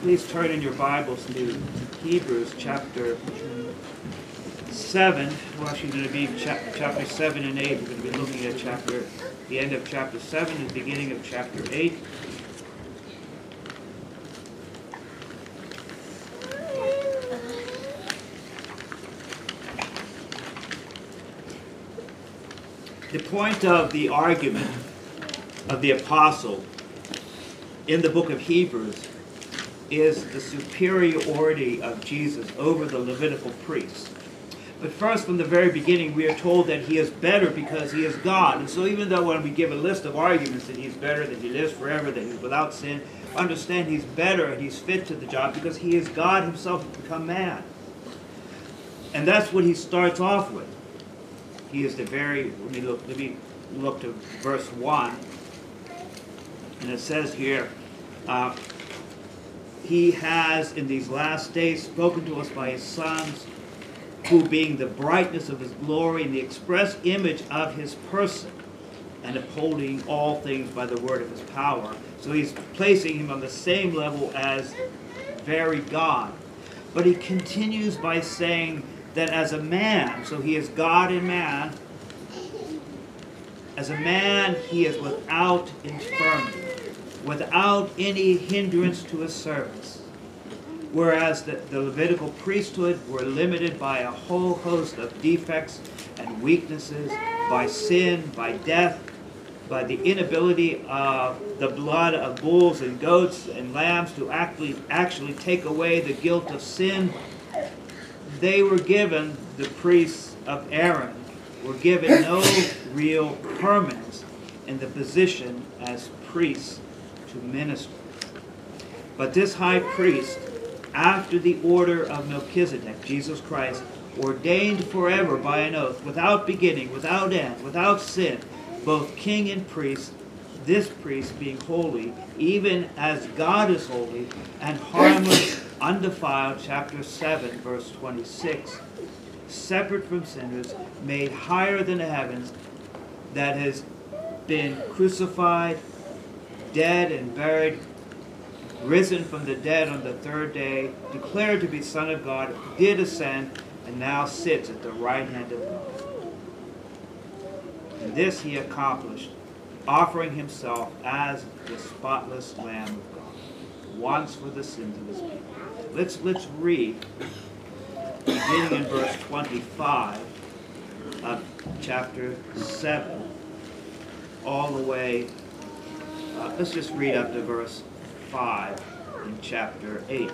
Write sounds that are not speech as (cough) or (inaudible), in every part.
Please turn in your Bibles to Hebrews chapter 7. We're actually going to be chapter 7 and 8. We're going to be looking at chapter, the end of chapter 7 and the beginning of chapter 8. The point of the argument of the apostle in the book of Hebrews is the superiority of Jesus over the Levitical priests. But first, from the very beginning, we are told that he is better because he is God. And so even though when we give a list of arguments that he's better, that he lives forever, that he's without sin, understand he's better and he's fit to the job because he is God himself become man. And that's what he starts off with. He is the very, let me look, let me look to verse 1. And it says here, uh, He has in these last days spoken to us by His sons, who being the brightness of His glory and the express image of His person, and upholding all things by the word of His power. So He's placing Him on the same level as very God. But He continues by saying, that as a man, so he is God and man, as a man he is without infirmity, without any hindrance to his service. Whereas the, the Levitical priesthood were limited by a whole host of defects and weaknesses, by sin, by death, by the inability of the blood of bulls and goats and lambs to actually, actually take away the guilt of sin they were given, the priests of Aaron, were given no real permanence in the position as priests to minister. But this high priest, after the order of Melchizedek, Jesus Christ, ordained forever by an oath, without beginning, without end, without sin, both king and priest, this priest being holy, even as God is holy, and harmless undefiled, chapter 7, verse 26, separate from sinners, made higher than the heavens, that has been crucified, dead and buried, risen from the dead on the third day, declared to be Son of God, did ascend, and now sits at the right hand of God. And this he accomplished, offering himself as the spotless Lamb of God, once for the sins of his people. Let's, let's read, beginning in verse 25 of chapter 7, all the way, uh, let's just read up to verse 5 in chapter 8.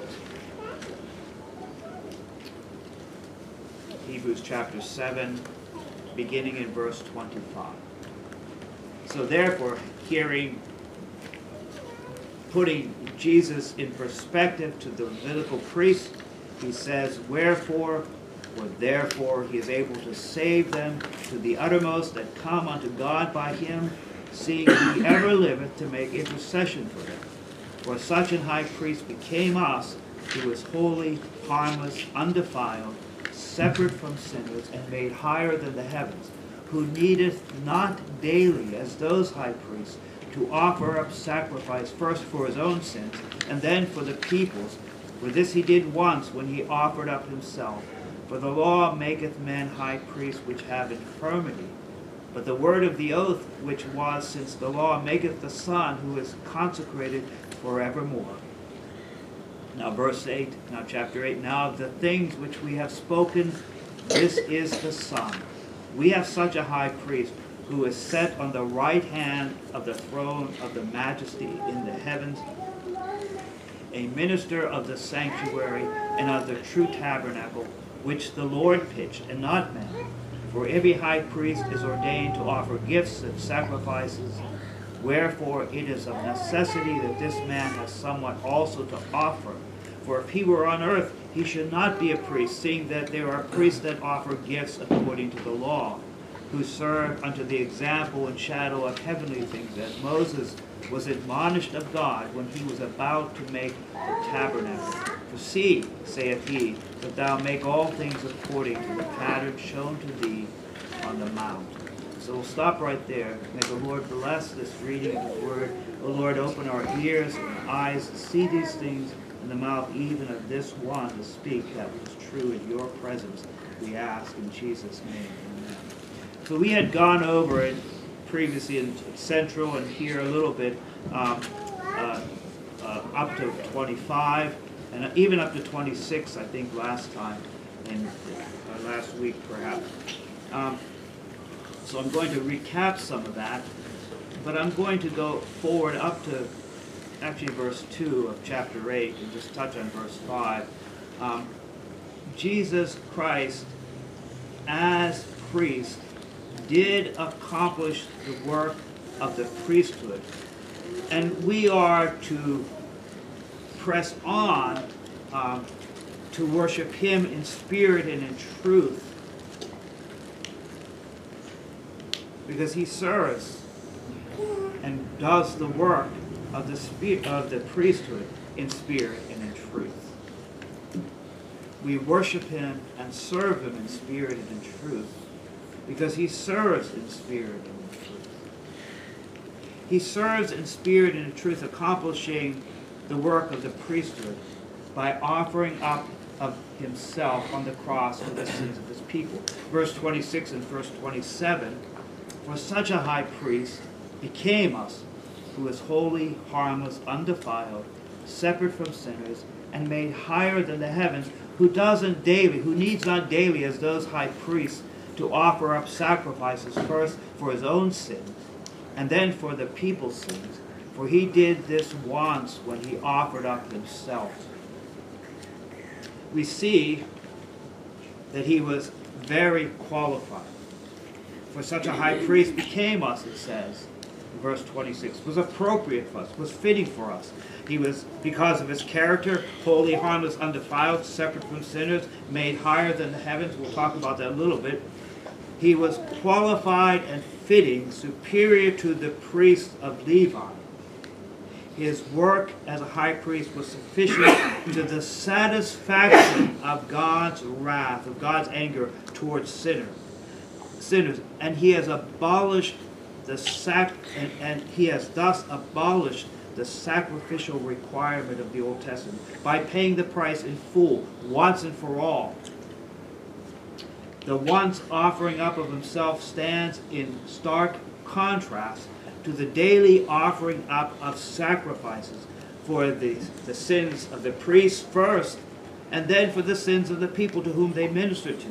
Hebrews chapter 7, beginning in verse 25. So therefore, hearing putting Jesus in perspective to the Levitical priest, he says, Wherefore, or therefore, he is able to save them to the uttermost that come unto God by him, seeing he ever liveth to make intercession for them. For such an high priest became us, who is holy, harmless, undefiled, separate from sinners, and made higher than the heavens, who needeth not daily, as those high priests, to offer up sacrifice first for his own sins and then for the people's. For this he did once when he offered up himself. For the law maketh men high priests which have infirmity. But the word of the oath which was since the law maketh the Son who is consecrated forevermore. Now verse 8, now chapter 8, now of the things which we have spoken, this is the Son. We have such a high priest who is set on the right hand of the throne of the majesty in the heavens, a minister of the sanctuary and of the true tabernacle, which the Lord pitched, and not man. For every high priest is ordained to offer gifts and sacrifices. Wherefore it is of necessity that this man has somewhat also to offer. For if he were on earth, he should not be a priest, seeing that there are priests that offer gifts according to the law who serve unto the example and shadow of heavenly things, as Moses was admonished of God when he was about to make the tabernacle. For see, saith he, that thou make all things according to the pattern shown to thee on the mount. So we'll stop right there. May the Lord bless this reading of his word. O Lord, open our ears and eyes to see these things, and the mouth even of this one to speak that was true in your presence. We ask in Jesus' name. Amen. So we had gone over it previously in Central and here a little bit um, uh, uh, up to 25 and even up to 26, I think, last time, and uh, last week perhaps. Um, so I'm going to recap some of that, but I'm going to go forward up to actually verse 2 of chapter 8 and just touch on verse 5. Um, Jesus Christ, as priest, did accomplish the work of the priesthood. And we are to press on um, to worship Him in spirit and in truth. Because He serves and does the work of the, spirit, of the priesthood in spirit and in truth. We worship Him and serve Him in spirit and in truth because He serves in spirit and in truth. He serves in spirit and in truth, accomplishing the work of the priesthood by offering up of himself on the cross for the sins of his people. Verse 26 and verse 27 For such a high priest became us, who is holy, harmless, undefiled, separate from sinners, and made higher than the heavens, who doesn't daily, who needs not daily as those high priests to offer up sacrifices first for his own sins and then for the people's sins for he did this once when he offered up himself. We see that he was very qualified. For such a high priest became us, it says, in verse 26, was appropriate for us, was fitting for us. He was, because of his character, holy, harmless, undefiled, separate from sinners, made higher than the heavens. We'll talk about that a little bit. He was qualified and fitting, superior to the priests of Levi his work as a high priest was sufficient to the satisfaction of God's wrath, of God's anger towards sinners. Sinners, and he has abolished the sac, and, and he has thus abolished the sacrificial requirement of the Old Testament by paying the price in full, once and for all. The once offering up of himself stands in stark contrast to the daily offering up of sacrifices for the, the sins of the priests first, and then for the sins of the people to whom they ministered to.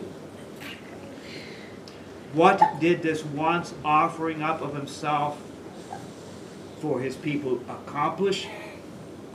What did this once offering up of himself for his people accomplish?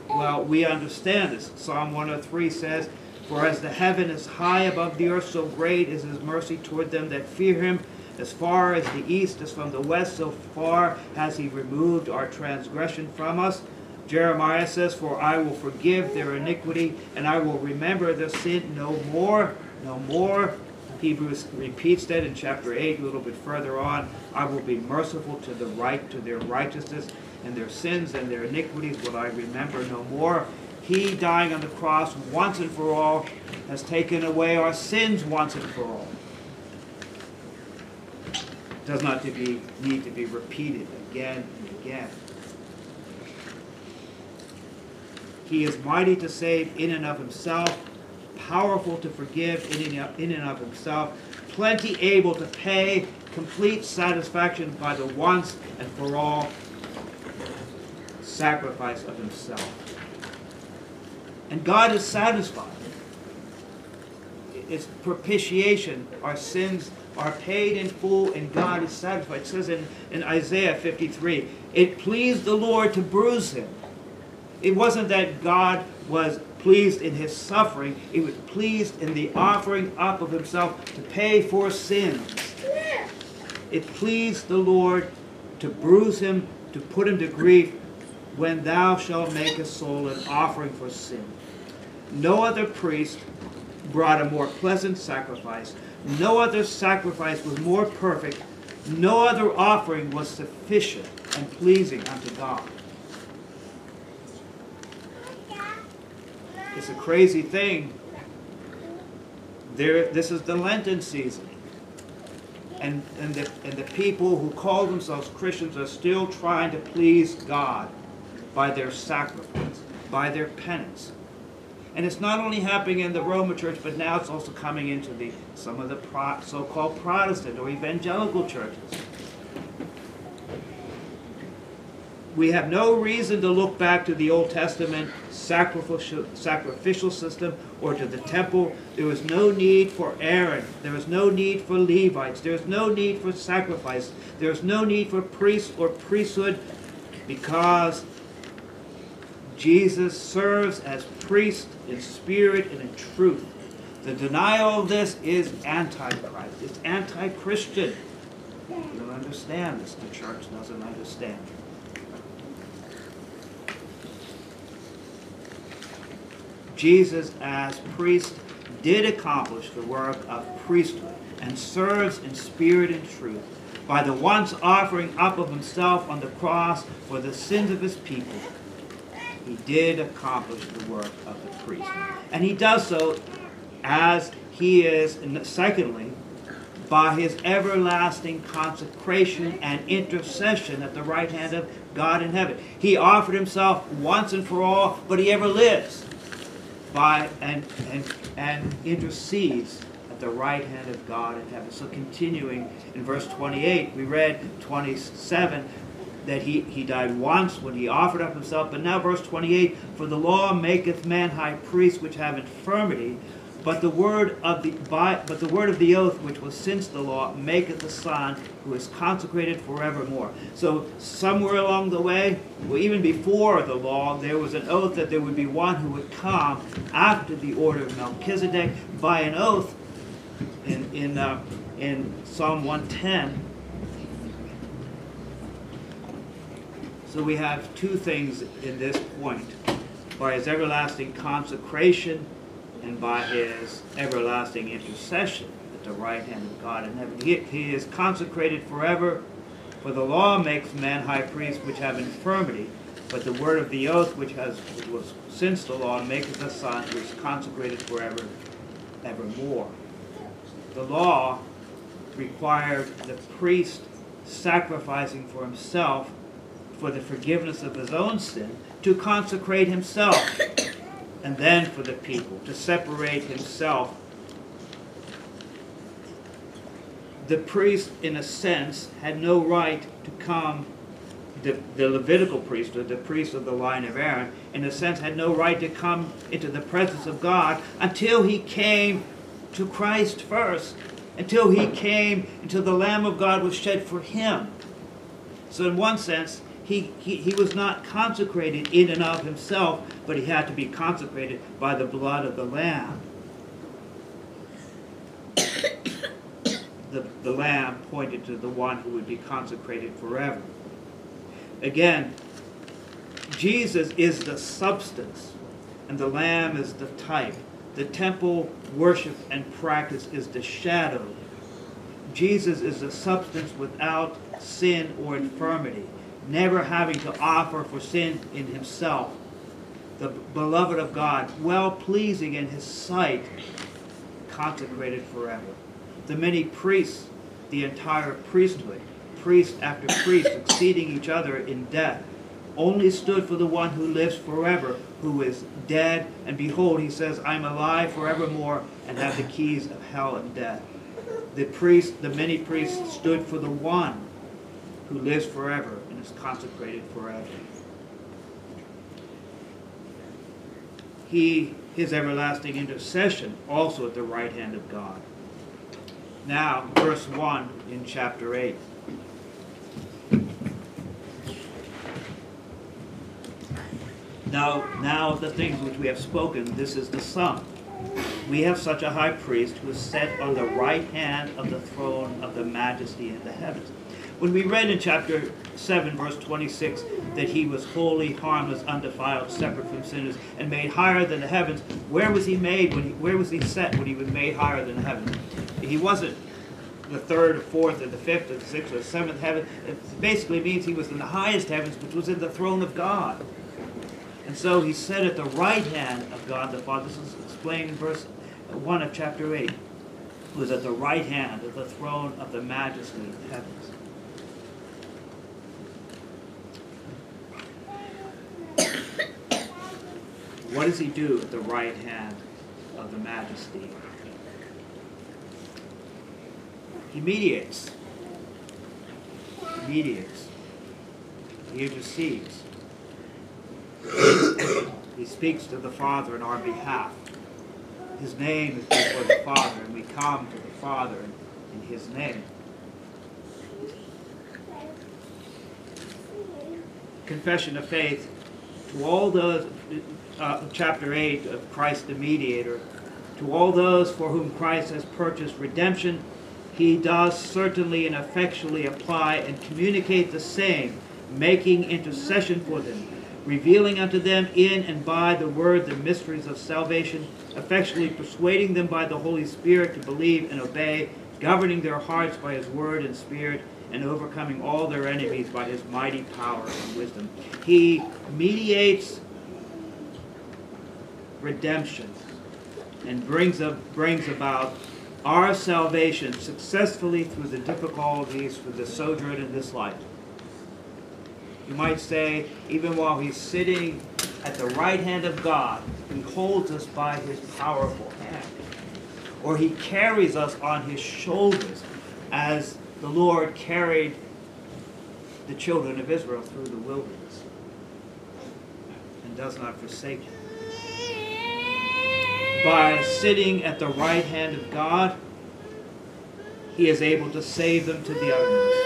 Well, we understand this. Psalm 103 says, For as the heaven is high above the earth, so great is his mercy toward them that fear him. As far as the east is from the west, so far has he removed our transgression from us. Jeremiah says, For I will forgive their iniquity, and I will remember their sin no more, no more. Hebrews repeats that in chapter 8, a little bit further on. I will be merciful to the right, to their righteousness, and their sins and their iniquities will I remember no more. He dying on the cross once and for all has taken away our sins once and for all does not to be, need to be repeated again and again. He is mighty to save in and of himself, powerful to forgive in and of himself, plenty able to pay, complete satisfaction by the once and for all sacrifice of himself. And God is satisfied. It's propitiation. Our sins are paid in full and God is satisfied. It says in, in Isaiah 53, it pleased the Lord to bruise him. It wasn't that God was pleased in his suffering, it was pleased in the offering up of himself to pay for sins. It pleased the Lord to bruise him, to put him to grief, when thou shalt make a soul an offering for sin. No other priest brought a more pleasant sacrifice, no other sacrifice was more perfect. No other offering was sufficient and pleasing unto God. It's a crazy thing. There, this is the Lenten season. And, and, the, and the people who call themselves Christians are still trying to please God. by their sacrifice, by their penance. And it's not only happening in the Roman church, but now it's also coming into the some of the pro, so-called Protestant or evangelical churches. We have no reason to look back to the Old Testament sacrificial, sacrificial system or to the temple. There was no need for Aaron. There was no need for Levites. There was no need for sacrifice. There was no need for priests or priesthood because Jesus serves as priest in spirit and in truth. The denial of this is antichrist. It's anti-Christian. You don't understand this. The church doesn't understand. Jesus as priest did accomplish the work of priesthood and serves in spirit and truth by the once offering up of himself on the cross for the sins of his people. He did accomplish the work of the priest. And he does so as he is, secondly, by his everlasting consecration and intercession at the right hand of God in heaven. He offered himself once and for all, but he ever lives by and, and, and intercedes at the right hand of God in heaven. So continuing in verse 28, we read 27 that he, he died once when he offered up himself, but now verse 28, for the law maketh man high priest which have infirmity, but the word of the by, but the word of the oath which was since the law maketh the Son who is consecrated forevermore. So somewhere along the way, well, even before the law, there was an oath that there would be one who would come after the order of Melchizedek by an oath in in uh, in Psalm 110. So we have two things in this point. By his everlasting consecration and by his everlasting intercession at the right hand of God in heaven. He, he is consecrated forever, for the law makes man high priests which have infirmity, but the word of the oath which has which was since the law maketh the Son who is consecrated forever, evermore. The law required the priest sacrificing for himself for the forgiveness of his own sin to consecrate himself and then for the people, to separate himself. The priest, in a sense, had no right to come, the, the Levitical priesthood, the priest of the line of Aaron, in a sense, had no right to come into the presence of God until he came to Christ first, until he came, until the Lamb of God was shed for him. So, in one sense, he, he, was not consecrated in and of himself, but he had to be consecrated by the blood of the Lamb. the, the Lamb pointed to the one who would be consecrated forever. Again, Jesus is the substance, and the Lamb is the type. The temple worship and practice is the shadow. Jesus is the substance without sin or infirmity never having to offer for sin in himself, the beloved of God, well pleasing in his sight, consecrated forever. The many priests, the entire priesthood, priest after priest, succeeding each other in death, only stood for the one who lives forever, who is dead, and behold, he says, I am alive forevermore, and have the keys of hell and death. The priest, the many priests stood for the one who lives forever is consecrated forever. He, his everlasting intercession, also at the right hand of God. Now, verse 1 in chapter 8. Now, now the things which we have spoken, this is the sum. We have such a high priest who is set on the right hand of the throne of the majesty in the heavens when we read in chapter 7, verse 26, that he was holy, harmless, undefiled, separate from sinners, and made higher than the heavens, where was he made? When he, where was he set when he was made higher than the heavens? He wasn't the third, or fourth, or the fifth, or the sixth, or the seventh heaven. It basically means he was in the highest heavens, which was in the throne of God. And so he said at the right hand of God the Father. This is explained in verse 1 of chapter 8. Was at the right hand of the throne of the majesty of the heavens. What does he do at the right hand of the majesty? He mediates. He mediates. He intercedes. he speaks to the Father in our behalf. His name is before the Father, and we come to the Father in His name. Confession of faith to all those, uh, chapter 8 of Christ the Mediator, to all those for whom Christ has purchased redemption, he does certainly and effectually apply and communicate the same, making intercession for them, revealing unto them in and by the word the mysteries of salvation, effectually persuading them by the Holy Spirit to believe and obey, governing their hearts by his word and spirit, and overcoming all their enemies by his mighty power and wisdom. He mediates redemption and brings, up, brings about our salvation successfully through the difficulties for the sojourn in this life. You might say, even while he's sitting at the right hand of God, he holds us by his powerful hand. Or he carries us on his shoulders as the Lord carried the children of Israel through the wilderness and does not forsake them. By sitting at the right hand of God, he is able to save them to the uttermost.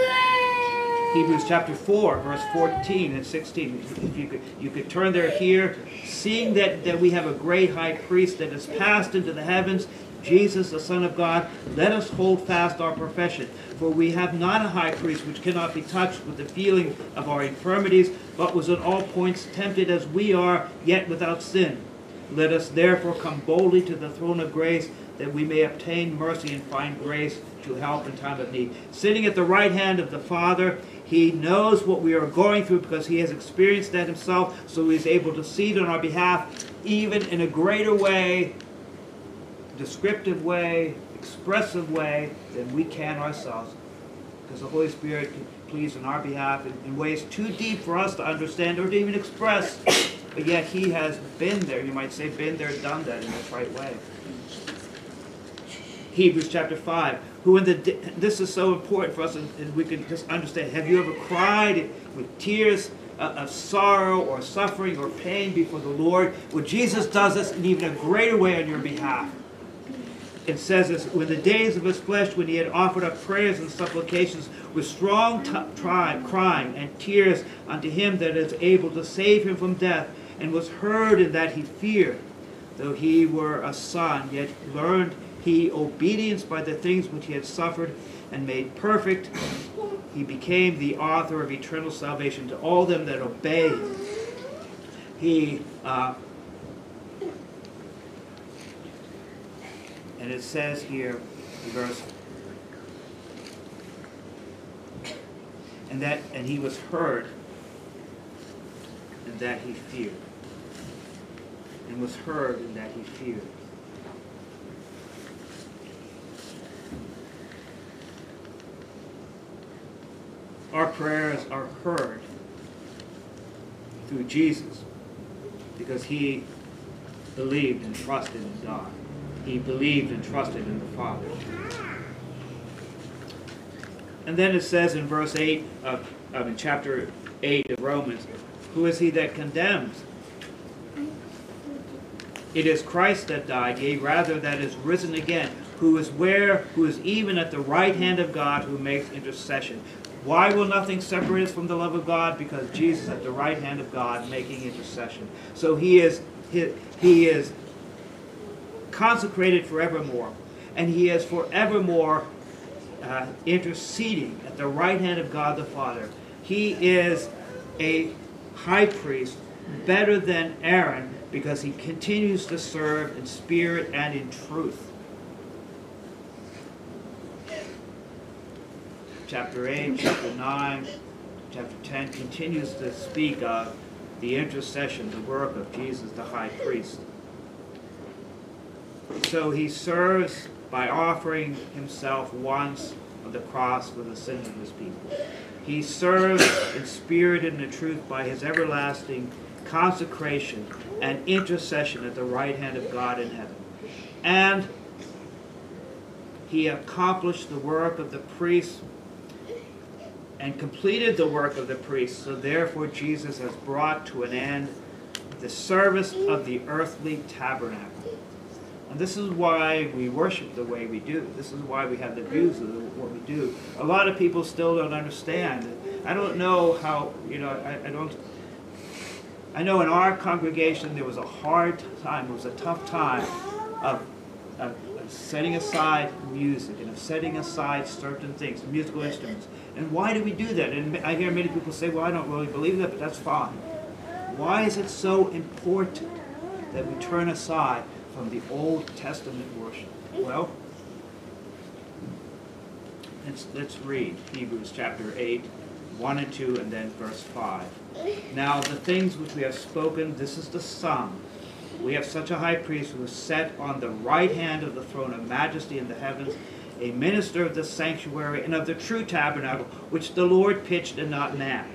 Hebrews chapter 4, verse 14 and 16. If you could, you could turn there here. Seeing that, that we have a great high priest that has passed into the heavens, Jesus, the Son of God, let us hold fast our profession. For we have not a high priest which cannot be touched with the feeling of our infirmities, but was in all points tempted as we are, yet without sin. Let us therefore come boldly to the throne of grace, that we may obtain mercy and find grace to help in time of need. Sitting at the right hand of the Father, he knows what we are going through because he has experienced that himself, so he is able to see it on our behalf, even in a greater way, descriptive way, expressive way than we can ourselves. Because the Holy Spirit can please on our behalf in, in ways too deep for us to understand or to even express. But yet he has been there, you might say, been there, done that in the right way. Hebrews chapter 5. Who in the this is so important for us, and we can just understand. Have you ever cried with tears uh, of sorrow or suffering or pain before the Lord? Well, Jesus does this in even a greater way on your behalf. It says this, when the days of his flesh, when he had offered up prayers and supplications with strong crying and tears unto him that is able to save him from death, and was heard in that he feared, though he were a son, yet learned he obedience by the things which he had suffered and made perfect. He became the author of eternal salvation to all them that obey. He, uh, and it says here, verse, and that, and he was heard, and that he feared, and was heard, and that he feared. our prayers are heard through Jesus because he believed and trusted in God. He believed and trusted in the Father. And then it says in verse 8 of, in chapter 8 of Romans, who is he that condemns? It is Christ that died, yea, rather that is risen again, who is where, who is even at the right hand of God, who makes intercession. Why will nothing separate us from the love of God? Because Jesus at the right hand of God making intercession. So he is he, he is consecrated forevermore. And he is forevermore uh, interceding at the right hand of God the Father. He is a high priest better than Aaron because he continues to serve in spirit and in truth. chapter 8, chapter 9, chapter 10 continues to speak of the intercession, the work of Jesus the high priest. So he serves by offering himself once on the cross for the sins of his people. He serves in spirit and in truth by his everlasting consecration, and intercession at the right hand of God in heaven. And he accomplished the work of the priest and completed the work of the priest. So therefore Jesus has brought to an end the service of the earthly tabernacle. This is why we worship the way we do. This is why we have the views of what we do. A lot of people still don't understand. I don't know how, you know, I, I don't, I know in our congregation there was a hard time, it was a tough time of, of setting aside music and of setting aside certain things, musical instruments. And why do we do that? And I hear many people say, well, I don't really believe that, but that's fine. Why is it so important that we turn aside from the Old Testament worship? Mm-hmm. Well, let's, let's read Hebrews chapter 8, 1 and 2, and then verse 5. Mm-hmm. Now, the things which we have spoken, this is the sum. We have such a high priest who is set on the right hand of the throne of majesty in the heavens, a minister of the sanctuary and of the true tabernacle, which the Lord pitched and not man,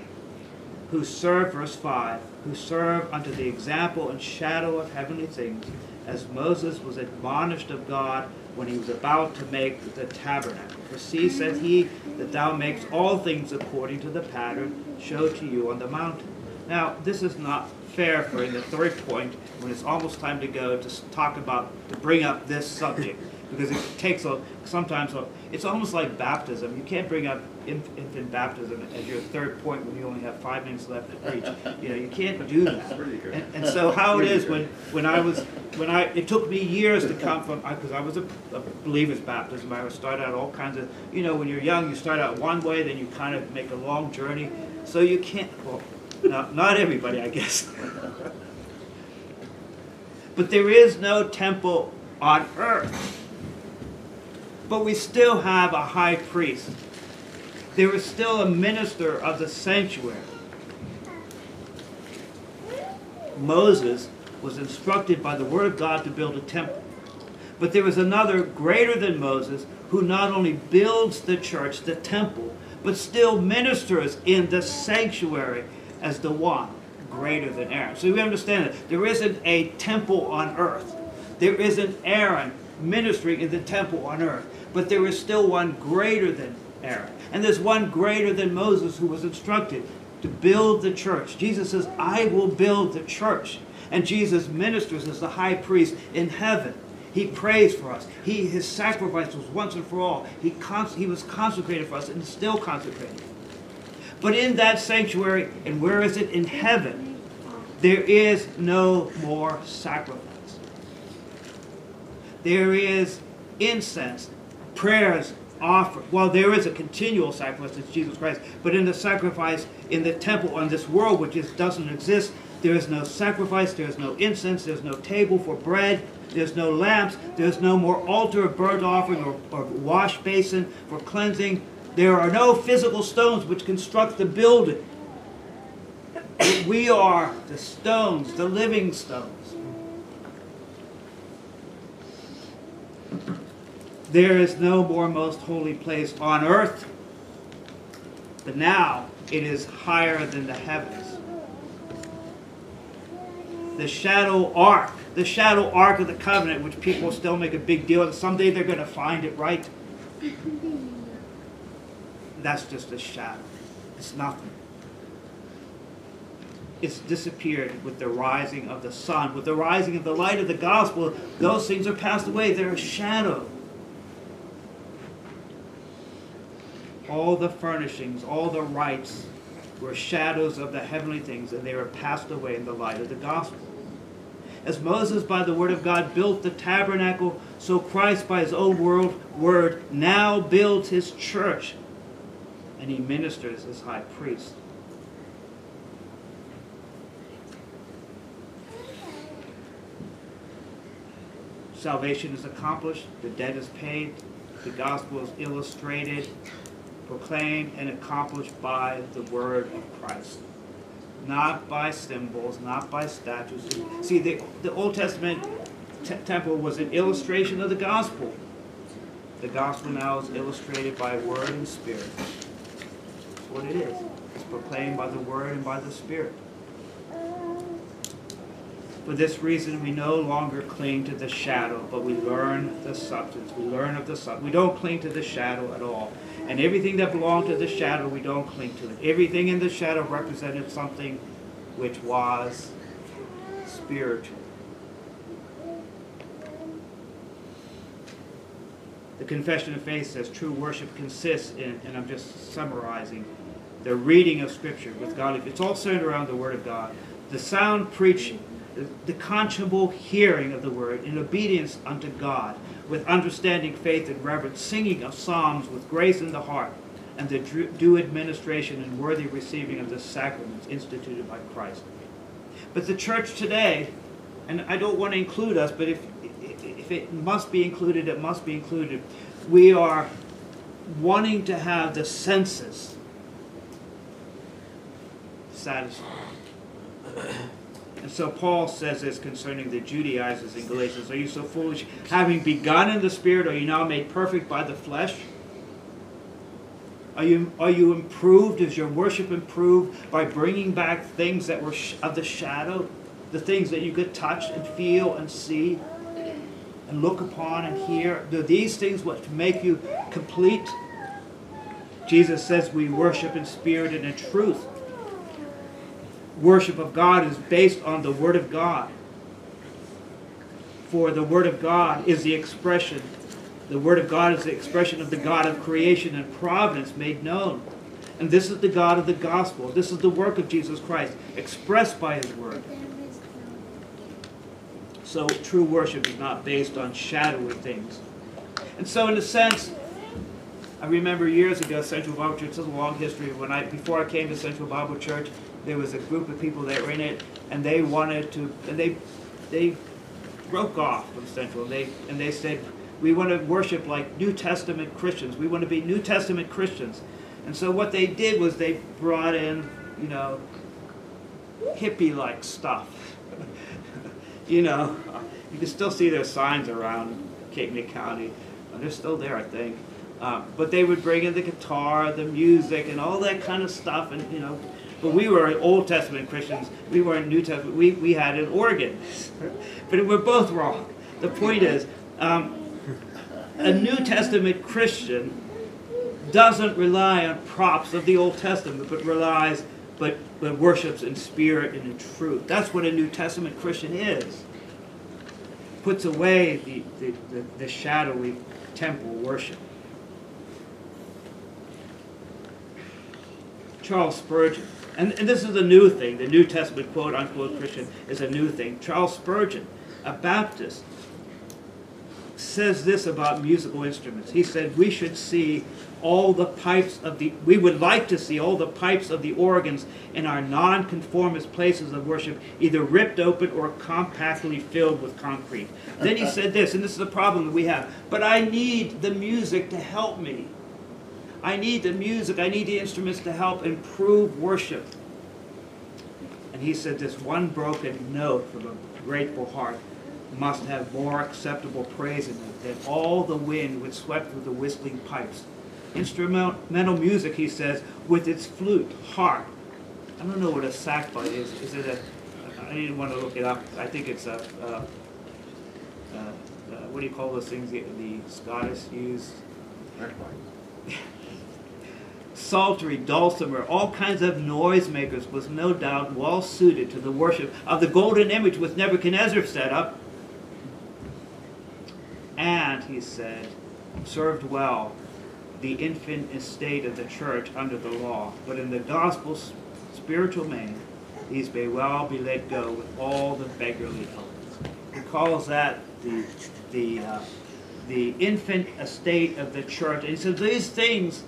who serve, verse 5, who serve unto the example and shadow of heavenly things, as Moses was admonished of God when he was about to make the tabernacle. For see, said he, that thou makest all things according to the pattern showed to you on the mountain. Now, this is not fair for in the third point, when it's almost time to go, to talk about, to bring up this subject. Because it takes a, sometimes, a, it's almost like baptism. You can't bring up infant baptism as your third point when you only have five minutes left to preach. You know, you can't do that. And, and so how it is when, when I was, when I, it took me years to come from, because I was a, a believer's baptism. I would start out all kinds of, you know, when you're young, you start out one way, then you kind of make a long journey. So you can't, well, not, not everybody, I guess. (laughs) but there is no temple on earth. But we still have a high priest. There is still a minister of the sanctuary. Moses was instructed by the word of God to build a temple. But there is another greater than Moses who not only builds the church, the temple, but still ministers in the sanctuary as the one greater than Aaron. So we understand that there isn't a temple on earth. There isn't Aaron ministering in the temple on earth. But there is still one greater than Aaron. And there's one greater than Moses who was instructed to build the church. Jesus says, I will build the church. And Jesus ministers as the high priest in heaven. He prays for us. He, his sacrifice was once and for all. He, he was consecrated for us and is still consecrated. But in that sanctuary, and where is it? In heaven, there is no more sacrifice. There is incense, prayers offered. Well, there is a continual sacrifice, it's Jesus Christ. But in the sacrifice in the temple on this world, which is, doesn't exist, there is no sacrifice, there is no incense, there's no table for bread, there's no lamps, there's no more altar of burnt offering or, or wash basin for cleansing. There are no physical stones which construct the building. We are the stones, the living stones. There is no more most holy place on earth, but now it is higher than the heavens. The shadow ark, the shadow ark of the covenant, which people still make a big deal of. Someday they're going to find it, right? That's just a shadow. It's nothing. It's disappeared with the rising of the sun. With the rising of the light of the gospel, those things are passed away. They're a shadow. All the furnishings, all the rites were shadows of the heavenly things, and they were passed away in the light of the gospel. As Moses, by the word of God, built the tabernacle, so Christ, by his own word, word now builds his church, and he ministers as high priest. Salvation is accomplished, the debt is paid, the gospel is illustrated, proclaimed and accomplished by the word of Christ. Not by symbols, not by statues. See, the, the Old Testament temple was an illustration of the gospel. The gospel now is illustrated by word and spirit. That's what it is. It's proclaimed by the word and by the spirit. For this reason, we no longer cling to the shadow, but we learn the substance. We learn of the substance. We don't cling to the shadow at all. And everything that belonged to the shadow, we don't cling to it. Everything in the shadow represented something which was spiritual. The Confession of Faith says true worship consists in, and I'm just summarizing, the reading of Scripture with God. It's all centered around the Word of God. The sound preaching, the, conscionable hearing of the Word in obedience unto God, with understanding, faith, and reverence, singing of psalms with grace in the heart, and the due administration and worthy receiving of the sacraments instituted by Christ. But the church today, and I don't want to include us, but if, if it must be included, it must be included. We are wanting to have the senses satisfied. And so Paul says this concerning the Judaizers in Galatians. Are you so foolish? Having begun in the Spirit, are you now made perfect by the flesh? Are you, are you improved? Is your worship improved by bringing back things that were of the shadow? The things that you could touch and feel and see and look upon and hear? Do these things what make you complete? Jesus says we worship in spirit and in truth. Worship of God is based on the Word of God. For the Word of God is the expression the Word of God is the expression of the God of creation and providence made known. And this is the God of the gospel. This is the work of Jesus Christ, expressed by His Word. So true worship is not based on shadowy things. And so in a sense, I remember years ago, Central Bible Church, it's a long history, when I before I came to Central Bible Church, there was a group of people that were in it, and they wanted to, and they, they broke off from Central, they, and they said, we want to worship like New Testament Christians. We want to be New Testament Christians. And so what they did was they brought in, you know, hippie-like stuff. (laughs) you know, you can still see their signs around Cape May County. They're still there, I think. Um, but they would bring in the guitar, the music, and all that kind of stuff, and you know. But we were Old Testament Christians. We weren't New Testament. We, we had an organ. (laughs) but we're both wrong. The point is, um, a New Testament Christian doesn't rely on props of the Old Testament, but relies, but, but worships in spirit and in truth. That's what a New Testament Christian is. Puts away the, the, the, the shadowy temple worship. Charles Spurgeon, and, and this is a new thing, the New Testament quote unquote Christian is a new thing. Charles Spurgeon, a Baptist, says this about musical instruments. He said we should see all the pipes of the, we would like to see all the pipes of the organs in our nonconformist places of worship either ripped open or compactly filled with concrete. Then he (laughs) said this, and this is a problem that we have, but I need the music to help me. I need the music, I need the instruments to help improve worship. And he said this one broken note from a grateful heart must have more acceptable praise in it than all the wind which swept through the whistling pipes. Instrumental music, he says, with its flute, harp. I don't know what a sackbut is. Is it a? I didn't want to look it up. I think it's a. Uh, uh, uh, what do you call those things the, the Scottish use? (laughs) psaltery, dulcimer, all kinds of noisemakers was no doubt well suited to the worship of the golden image which Nebuchadnezzar set up and, he said, served well the infant estate of the church under the law. But in the gospel's spiritual man, these may well be let go with all the beggarly elements. He calls that the, the, uh, the infant estate of the church. And so these things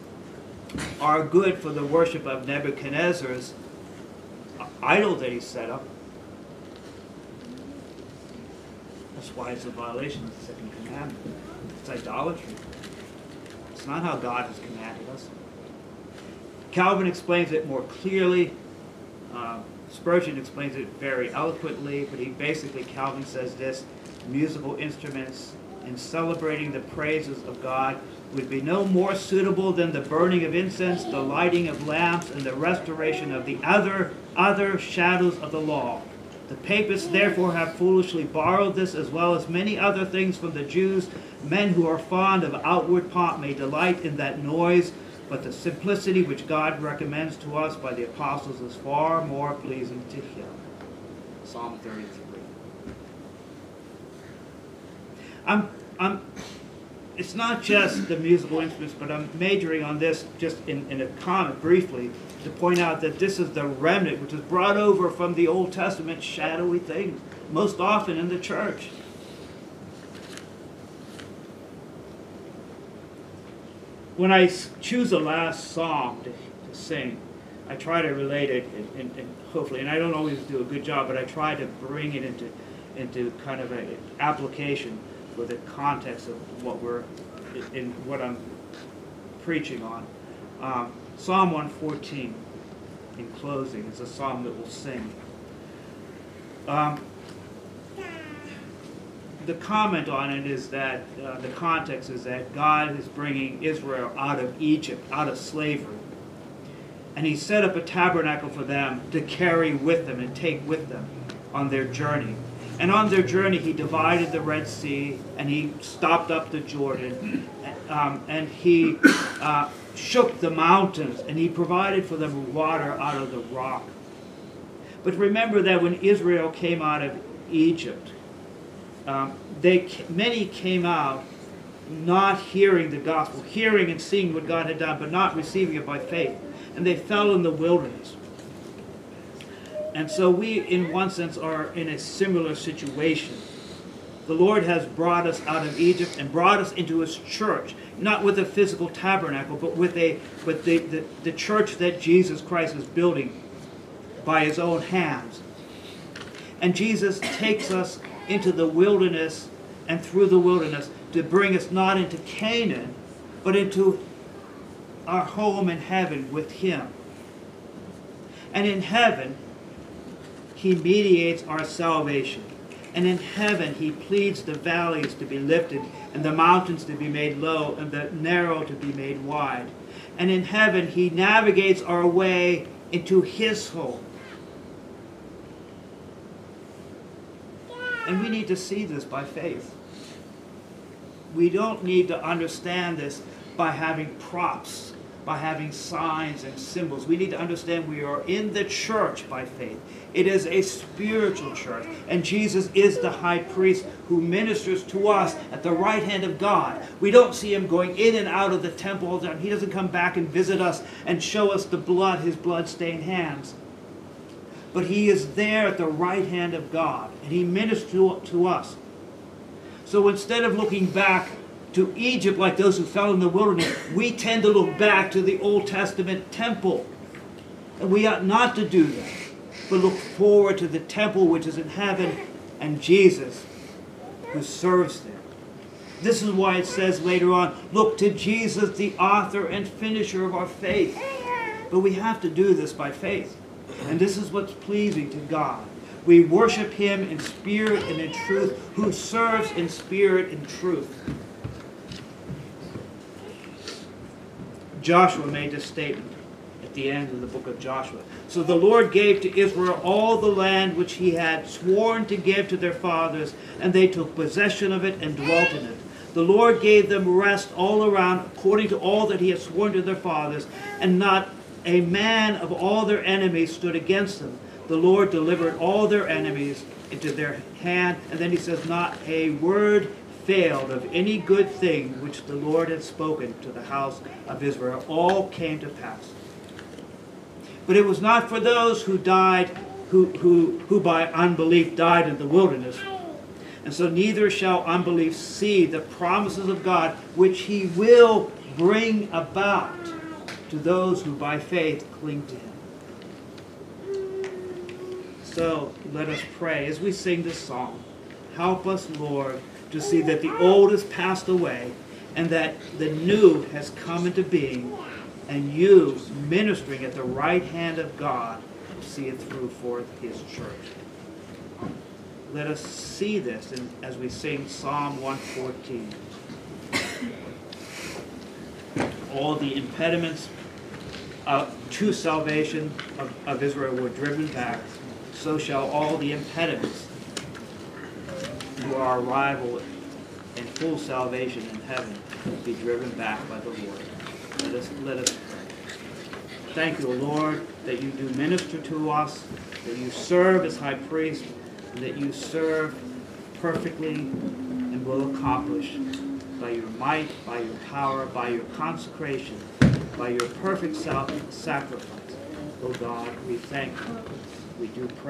are good for the worship of Nebuchadnezzar's idol that he set up. That's why it's a violation of the second commandment. It's idolatry. It's not how God has commanded us. Calvin explains it more clearly. Uh, Spurgeon explains it very eloquently, but he basically, Calvin says this, musical instruments in celebrating the praises of God would be no more suitable than the burning of incense, the lighting of lamps, and the restoration of the other, other shadows of the law The papists therefore have foolishly borrowed this as well as many other things from the Jews. Men who are fond of outward pomp may delight in that noise, but the simplicity which God recommends to us by the apostles is far more pleasing to him. Psalm 33. I'm, I'm, it's not just the musical instruments, but I'm majoring on this just in, in a comment briefly to point out that this is the remnant which is brought over from the Old Testament shadowy things, most often in the church. When I choose a last song to, to sing, I try to relate it, and, and, and, hopefully, and I don't always do a good job, but I try to bring it into, into kind of an application for the context of what we're, in what I'm preaching on. Um, Psalm 114, in closing, is a psalm that we'll sing. Um, the comment on it is that uh, the context is that God is bringing Israel out of Egypt, out of slavery. And he set up a tabernacle for them to carry with them and take with them on their journey. And on their journey, he divided the Red Sea and he stopped up the Jordan. Um, and he uh, shook the mountains and he provided for them water out of the rock. But remember that when Israel came out of Egypt, um, they many came out not hearing the gospel, hearing and seeing what God had done, but not receiving it by faith. And they fell in the wilderness. And so we, in one sense, are in a similar situation. The Lord has brought us out of Egypt and brought us into his church, not with a physical tabernacle, but with, a, with the, the, the church that Jesus Christ is building by his own hands. And Jesus takes us into the wilderness and through the wilderness to bring us not into Canaan, but into our home in heaven with him. And in heaven, he mediates our salvation. And in heaven, he pleads the valleys to be lifted, and the mountains to be made low, and the narrow to be made wide. And in heaven, he navigates our way into his home. And we need to see this by faith. We don't need to understand this by having props by having signs and symbols. We need to understand we are in the church by faith. It is a spiritual church, and Jesus is the high priest who ministers to us at the right hand of God. We don't see him going in and out of the temple time. He doesn't come back and visit us and show us the blood, his blood-stained hands. But he is there at the right hand of God, and he ministers to us. So instead of looking back to Egypt like those who fell in the wilderness, we tend to look back to the Old Testament temple. And we ought not to do that, but look forward to the temple which is in heaven and Jesus who serves there. This is why it says later on, look to Jesus, the author and finisher of our faith. But we have to do this by faith. And this is what's pleasing to God. We worship him in spirit and in truth, who serves in spirit and truth. Joshua made this statement at the end of the book of Joshua. So the Lord gave to Israel all the land which he had sworn to give to their fathers, and they took possession of it and dwelt in it. The Lord gave them rest all around according to all that he had sworn to their fathers, and not a man of all their enemies stood against them. The Lord delivered all their enemies into their hand. And then he says, Not a word failed of any good thing which the Lord had spoken to the house of Israel. All came to pass. But it was not for those who died, who, who, who by unbelief died in the wilderness. And so neither shall unbelief see the promises of God, which he will bring about to those who by faith cling to him. So let us pray as we sing this song. Help us, Lord, to see that the old has passed away and that the new has come into being, and you ministering at the right hand of God see it through for his church. Let us see this in, as we sing Psalm 114. All the impediments uh, to salvation of, of Israel were driven back so shall all the impediments to our arrival and full salvation in heaven be driven back by the Lord. Let us, let us thank you, Lord, that you do minister to us, that you serve as high priest, that you serve perfectly and will accomplish by your might, by your power, by your consecration, by your perfect self sacrifice. O God, we thank you. We do pray.